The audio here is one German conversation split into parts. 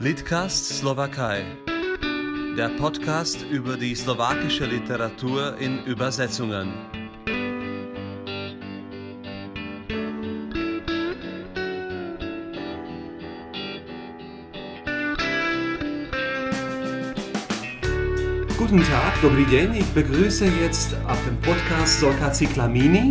Litcast Slowakei. Der Podcast über die slowakische Literatur in Übersetzungen. Guten Tag, dobrý den. Ich begrüße jetzt auf dem Podcast Solka Ziklamini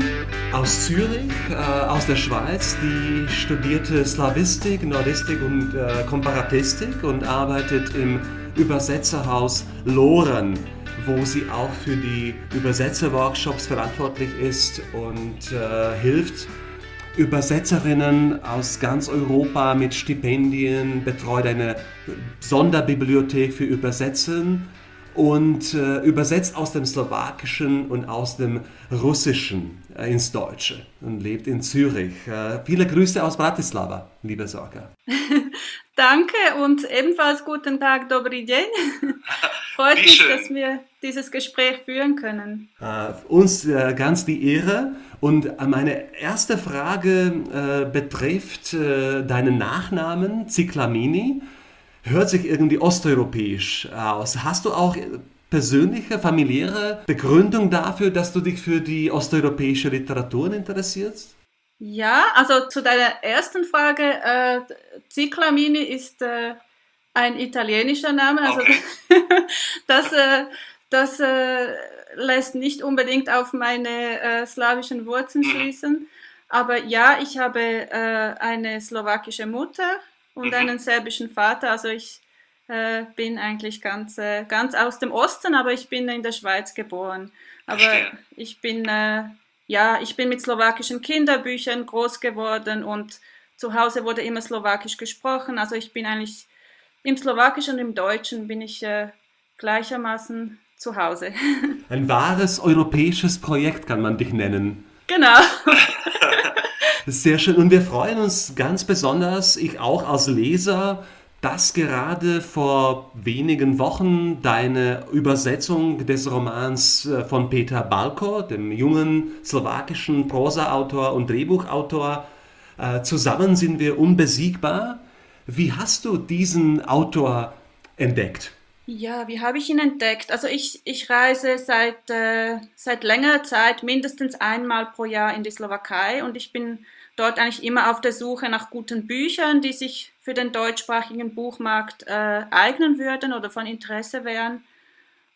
aus Zürich, äh, aus der Schweiz. Die studierte Slavistik, Nordistik und äh, Komparatistik und arbeitet im Übersetzerhaus Loren, wo sie auch für die Übersetzerworkshops verantwortlich ist und äh, hilft Übersetzerinnen aus ganz Europa mit Stipendien, betreut eine Sonderbibliothek für Übersetzen und äh, übersetzt aus dem Slowakischen und aus dem Russischen äh, ins Deutsche und lebt in Zürich. Äh, viele Grüße aus Bratislava, liebe Sorka. Danke und ebenfalls guten Tag, Dobry Dzień. Freut mich, dass wir dieses Gespräch führen können. Äh, uns äh, ganz die Ehre. Und meine erste Frage äh, betrifft deinen Nachnamen, Ziklamini hört sich irgendwie osteuropäisch aus. Hast du auch persönliche, familiäre Begründung dafür, dass du dich für die osteuropäische Literatur interessierst? Ja, also zu deiner ersten Frage, äh, Ziclamini ist äh, ein italienischer Name, also okay. das, äh, das äh, lässt nicht unbedingt auf meine äh, slawischen Wurzeln mhm. schließen. Aber ja, ich habe äh, eine slowakische Mutter und mhm. einen serbischen Vater. Also ich äh, bin eigentlich ganz, äh, ganz aus dem Osten, aber ich bin in der Schweiz geboren. Aber Verstehe. ich bin, äh, ja, ich bin mit slowakischen Kinderbüchern groß geworden und zu Hause wurde immer slowakisch gesprochen. Also ich bin eigentlich im Slowakischen und im Deutschen bin ich äh, gleichermaßen zu Hause. Ein wahres europäisches Projekt kann man dich nennen. Genau. Sehr schön. Und wir freuen uns ganz besonders, ich auch als Leser, dass gerade vor wenigen Wochen deine Übersetzung des Romans äh, von Peter Balko, dem jungen slowakischen Prosaautor und Drehbuchautor, äh, zusammen sind wir unbesiegbar. Wie hast du diesen Autor entdeckt? Ja, wie habe ich ihn entdeckt? Also ich, ich reise seit, äh, seit längerer Zeit mindestens einmal pro Jahr in die Slowakei und ich bin dort eigentlich immer auf der Suche nach guten Büchern, die sich für den deutschsprachigen Buchmarkt äh, eignen würden oder von Interesse wären.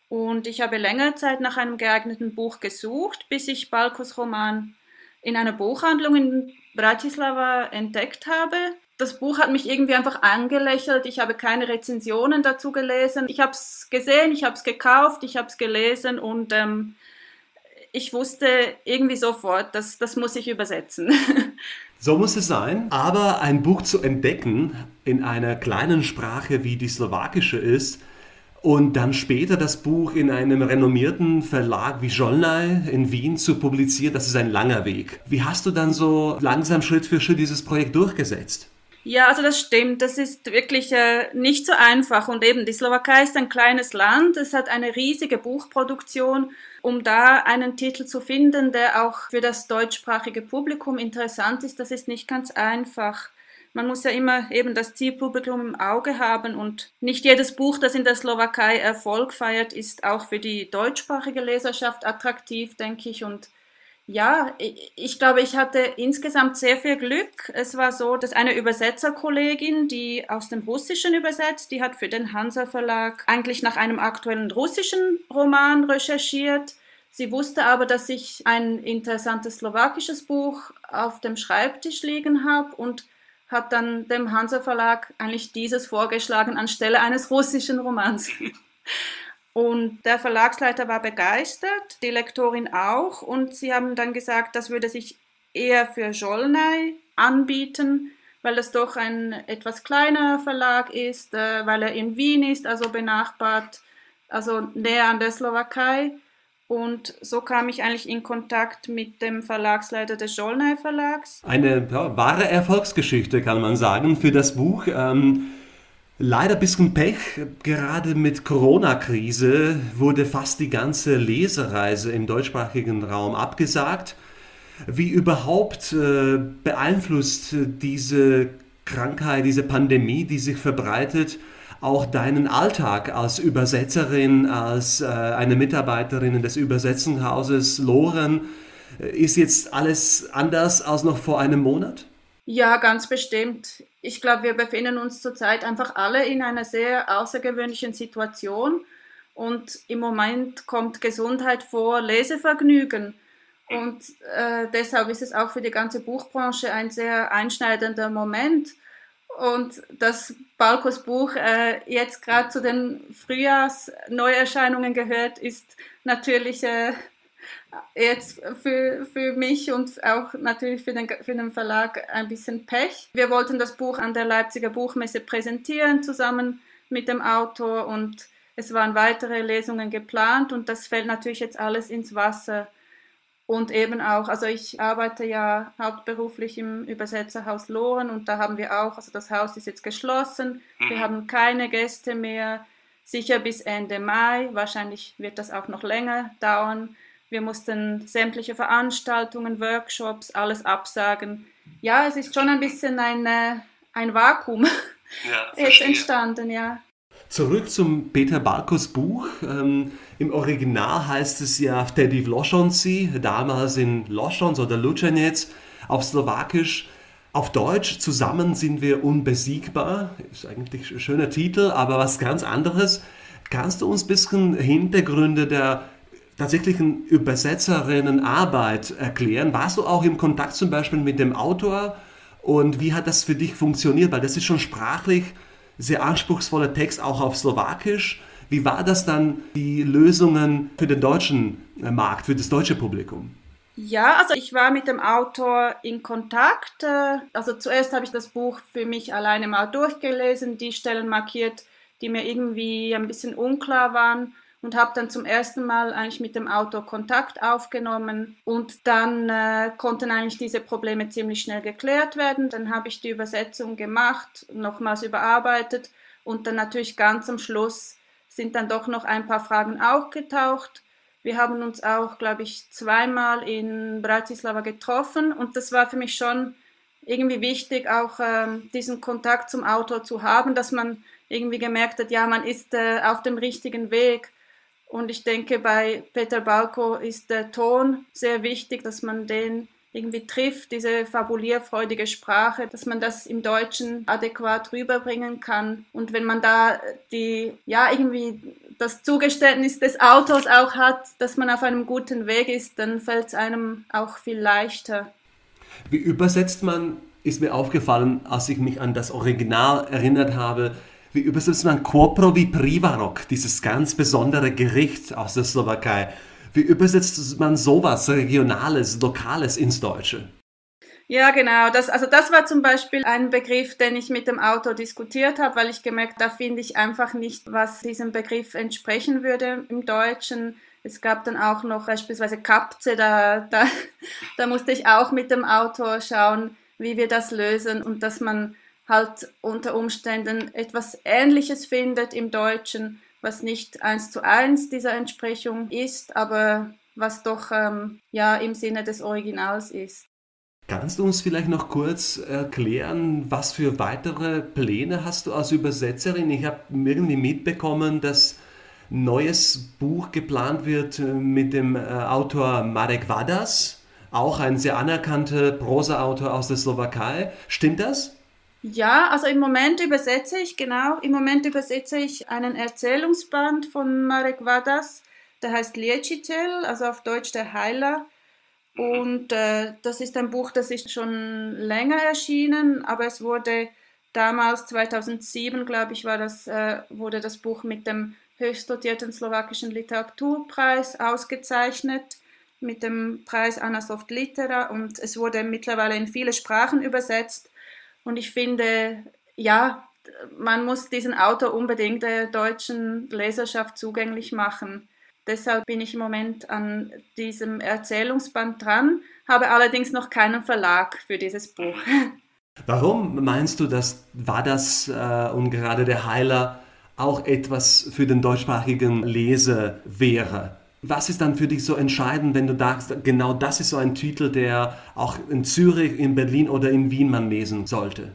Und ich habe längere Zeit nach einem geeigneten Buch gesucht, bis ich Balkos Roman in einer Buchhandlung in Bratislava entdeckt habe. Das Buch hat mich irgendwie einfach angelächelt. Ich habe keine Rezensionen dazu gelesen. Ich habe es gesehen, ich habe es gekauft, ich habe es gelesen und ähm, ich wusste irgendwie sofort, dass das muss ich übersetzen. So muss es sein. Aber ein Buch zu entdecken in einer kleinen Sprache wie die slowakische ist und dann später das Buch in einem renommierten Verlag wie Jolnay in Wien zu publizieren, das ist ein langer Weg. Wie hast du dann so langsam Schritt für Schritt dieses Projekt durchgesetzt? Ja, also das stimmt. Das ist wirklich äh, nicht so einfach. Und eben, die Slowakei ist ein kleines Land. Es hat eine riesige Buchproduktion. Um da einen Titel zu finden, der auch für das deutschsprachige Publikum interessant ist, das ist nicht ganz einfach. Man muss ja immer eben das Zielpublikum im Auge haben und nicht jedes Buch, das in der Slowakei Erfolg feiert, ist auch für die deutschsprachige Leserschaft attraktiv, denke ich. Und ja, ich glaube, ich hatte insgesamt sehr viel Glück. Es war so, dass eine Übersetzerkollegin, die aus dem Russischen übersetzt, die hat für den Hansa Verlag eigentlich nach einem aktuellen russischen Roman recherchiert. Sie wusste aber, dass ich ein interessantes slowakisches Buch auf dem Schreibtisch liegen habe und hat dann dem Hansa Verlag eigentlich dieses vorgeschlagen anstelle eines russischen Romans. Und der Verlagsleiter war begeistert, die Lektorin auch. Und sie haben dann gesagt, das würde sich eher für Jolnay anbieten, weil es doch ein etwas kleiner Verlag ist, äh, weil er in Wien ist, also benachbart, also näher an der Slowakei. Und so kam ich eigentlich in Kontakt mit dem Verlagsleiter des Jolnay Verlags. Eine ja, wahre Erfolgsgeschichte, kann man sagen, für das Buch. Ähm Leider ein bisschen Pech, gerade mit Corona-Krise wurde fast die ganze Lesereise im deutschsprachigen Raum abgesagt. Wie überhaupt äh, beeinflusst diese Krankheit, diese Pandemie, die sich verbreitet, auch deinen Alltag als Übersetzerin, als äh, eine Mitarbeiterin des Übersetzungshauses Loren? Äh, ist jetzt alles anders als noch vor einem Monat? Ja, ganz bestimmt. Ich glaube, wir befinden uns zurzeit einfach alle in einer sehr außergewöhnlichen Situation. Und im Moment kommt Gesundheit vor Lesevergnügen. Und äh, deshalb ist es auch für die ganze Buchbranche ein sehr einschneidender Moment. Und dass Balkos Buch äh, jetzt gerade zu den Frühjahrsneuerscheinungen gehört, ist natürlich äh, jetzt für, für mich und auch natürlich für den, für den Verlag ein bisschen Pech. Wir wollten das Buch an der Leipziger Buchmesse präsentieren, zusammen mit dem Autor und es waren weitere Lesungen geplant und das fällt natürlich jetzt alles ins Wasser. Und eben auch, also ich arbeite ja hauptberuflich im Übersetzerhaus Loren und da haben wir auch, also das Haus ist jetzt geschlossen, wir mhm. haben keine Gäste mehr, sicher bis Ende Mai, wahrscheinlich wird das auch noch länger dauern. Wir mussten sämtliche Veranstaltungen, Workshops, alles absagen. Ja, es ist schon ein bisschen ein, ein Vakuum ja, jetzt entstanden, ja. Zurück zum Peter Balkos Buch. Ähm, Im Original heißt es ja w Loschonci, damals in Loschons oder Lucenec, auf Slowakisch. Auf Deutsch zusammen sind wir unbesiegbar. Ist eigentlich ein schöner Titel, aber was ganz anderes. Kannst du uns ein bisschen Hintergründe der tatsächlichen Übersetzerinnenarbeit erklären? Warst du auch im Kontakt zum Beispiel mit dem Autor und wie hat das für dich funktioniert? Weil das ist schon sprachlich sehr anspruchsvoller Text auch auf Slowakisch. Wie war das dann, die Lösungen für den deutschen äh, Markt, für das deutsche Publikum? Ja, also ich war mit dem Autor in Kontakt. Äh, also zuerst habe ich das Buch für mich alleine mal durchgelesen, die Stellen markiert, die mir irgendwie ein bisschen unklar waren und habe dann zum ersten Mal eigentlich mit dem Autor Kontakt aufgenommen und dann äh, konnten eigentlich diese Probleme ziemlich schnell geklärt werden. Dann habe ich die Übersetzung gemacht, nochmals überarbeitet und dann natürlich ganz am Schluss sind dann doch noch ein paar Fragen aufgetaucht. Wir haben uns auch, glaube ich, zweimal in Bratislava getroffen und das war für mich schon irgendwie wichtig, auch ähm, diesen Kontakt zum Autor zu haben, dass man irgendwie gemerkt hat, ja, man ist äh, auf dem richtigen Weg. Und ich denke, bei Peter Balko ist der Ton sehr wichtig, dass man den irgendwie trifft, diese fabulierfreudige Sprache, dass man das im Deutschen adäquat rüberbringen kann. Und wenn man da die, ja, irgendwie das Zugeständnis des Autors auch hat, dass man auf einem guten Weg ist, dann fällt es einem auch viel leichter. Wie übersetzt man, ist mir aufgefallen, als ich mich an das Original erinnert habe, wie übersetzt man Koprovi Privarok, dieses ganz besondere Gericht aus der Slowakei? Wie übersetzt man sowas Regionales, Lokales ins Deutsche? Ja, genau. Das, also das war zum Beispiel ein Begriff, den ich mit dem Autor diskutiert habe, weil ich gemerkt, da finde ich einfach nicht, was diesem Begriff entsprechen würde im Deutschen. Es gab dann auch noch beispielsweise Kapze, da, da, da musste ich auch mit dem Autor schauen, wie wir das lösen und dass man halt unter Umständen etwas Ähnliches findet im Deutschen, was nicht eins zu eins dieser Entsprechung ist, aber was doch ähm, ja im Sinne des Originals ist. Kannst du uns vielleicht noch kurz erklären, was für weitere Pläne hast du als Übersetzerin? Ich habe irgendwie mitbekommen, dass neues Buch geplant wird äh, mit dem äh, Autor Marek Vadas, auch ein sehr anerkannter Prosa-Autor aus der Slowakei. Stimmt das? Ja, also im Moment übersetze ich, genau, im Moment übersetze ich einen Erzählungsband von Marek Vadas, der heißt Liecitel, also auf Deutsch der Heiler. Und äh, das ist ein Buch, das ist schon länger erschienen, aber es wurde damals, 2007, glaube ich, war das, äh, wurde das Buch mit dem höchst dotierten slowakischen Literaturpreis ausgezeichnet, mit dem Preis Anna Soft Litera und es wurde mittlerweile in viele Sprachen übersetzt. Und ich finde, ja, man muss diesen Autor unbedingt der deutschen Leserschaft zugänglich machen. Deshalb bin ich im Moment an diesem Erzählungsband dran, habe allerdings noch keinen Verlag für dieses Buch. Warum meinst du, dass war das äh, und gerade der Heiler auch etwas für den deutschsprachigen Leser wäre? Was ist dann für dich so entscheidend, wenn du sagst, genau das ist so ein Titel, der auch in Zürich, in Berlin oder in Wien man lesen sollte?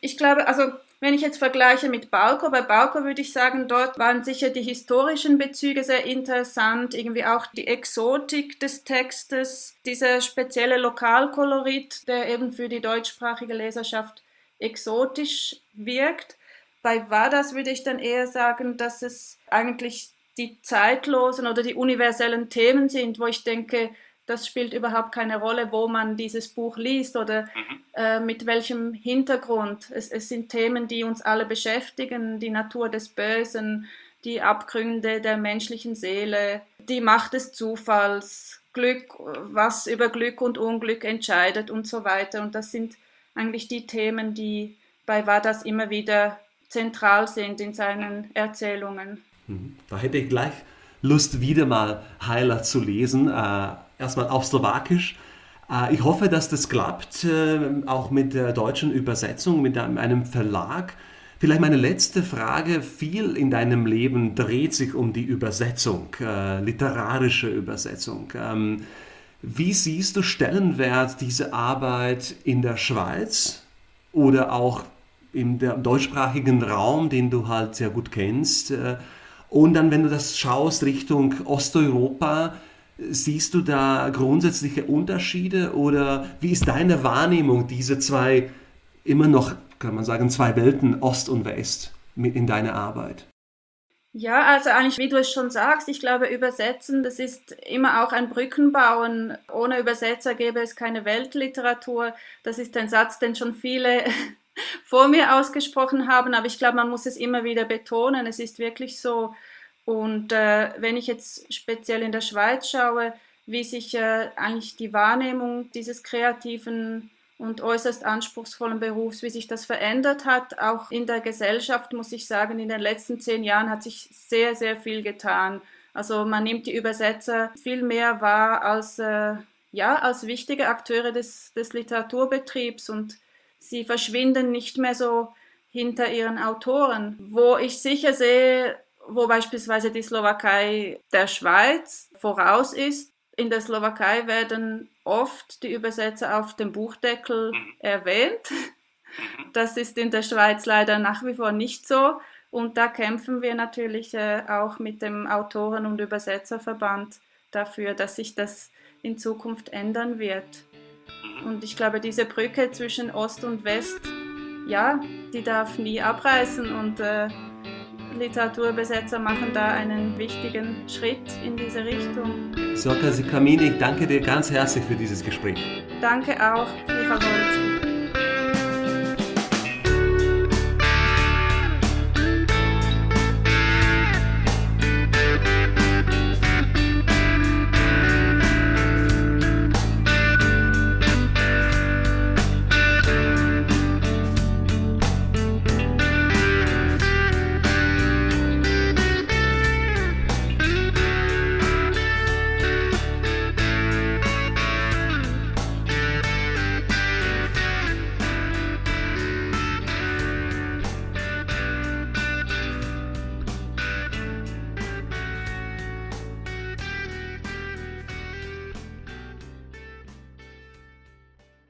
Ich glaube, also wenn ich jetzt vergleiche mit Balko, bei Balko würde ich sagen, dort waren sicher die historischen Bezüge sehr interessant, irgendwie auch die Exotik des Textes, dieser spezielle Lokalkolorit, der eben für die deutschsprachige Leserschaft exotisch wirkt. Bei Vadas würde ich dann eher sagen, dass es eigentlich die zeitlosen oder die universellen Themen sind, wo ich denke, das spielt überhaupt keine Rolle, wo man dieses Buch liest oder mhm. äh, mit welchem Hintergrund. Es, es, sind Themen, die uns alle beschäftigen, die Natur des Bösen, die Abgründe der menschlichen Seele, die Macht des Zufalls, Glück, was über Glück und Unglück entscheidet und so weiter. Und das sind eigentlich die Themen, die bei Vadas immer wieder zentral sind in seinen Erzählungen. Mhm. Da hätte ich gleich Lust, wieder mal Heiler zu lesen. Äh, erstmal auf Slowakisch. Äh, ich hoffe, dass das klappt, äh, auch mit der deutschen Übersetzung, mit einem Verlag. Vielleicht meine letzte Frage. Viel in deinem Leben dreht sich um die Übersetzung, literarische Übersetzung. Ähm, wie siehst du Stellenwert dieser Arbeit in der Schweiz oder auch im deutschsprachigen Raum, den du halt sehr gut kennst? Und dann, wenn du das schaust Richtung Osteuropa, Siehst du da grundsätzliche Unterschiede oder wie ist deine Wahrnehmung diese zwei, immer noch, kann man sagen, zwei Welten, Ost und West, in deiner Arbeit? Ja, also eigentlich, wie du es schon sagst, ich glaube, Übersetzen, das ist immer auch ein Brückenbauen. Ohne Übersetzer gäbe es keine Weltliteratur. Das ist ein Satz, den schon viele vor mir ausgesprochen haben, aber ich glaube, man muss es immer wieder betonen. Es ist wirklich so, und äh, wenn ich jetzt speziell in der Schweiz schaue, wie sich äh, eigentlich die Wahrnehmung dieses kreativen und äußerst anspruchsvollen Berufs, wie sich das verändert hat, auch in der Gesellschaft, muss ich sagen, in den letzten zehn Jahren hat sich sehr, sehr viel getan. Also man nimmt die Übersetzer viel mehr wahr als, äh, ja, als wichtige Akteure des, des Literaturbetriebs und sie verschwinden nicht mehr so hinter ihren Autoren. Wo ich sicher sehe, wo beispielsweise die Slowakei der Schweiz voraus ist. In der Slowakei werden oft die Übersetzer auf dem Buchdeckel mhm. erwähnt. Mhm. Das ist in der Schweiz leider nach wie vor nicht so. Und da kämpfen wir natürlich äh, auch mit dem Autoren- und Übersetzerverband dafür, dass sich das in Zukunft ändern wird. Mhm. Und ich glaube, diese Brücke zwischen Ost und West, ja, die darf nie abreißen und äh, Literaturbesetzer machen da einen wichtigen Schritt in diese Richtung. Sorka Sikamini, ich danke dir ganz herzlich für dieses Gespräch. Danke auch, Michael Holz.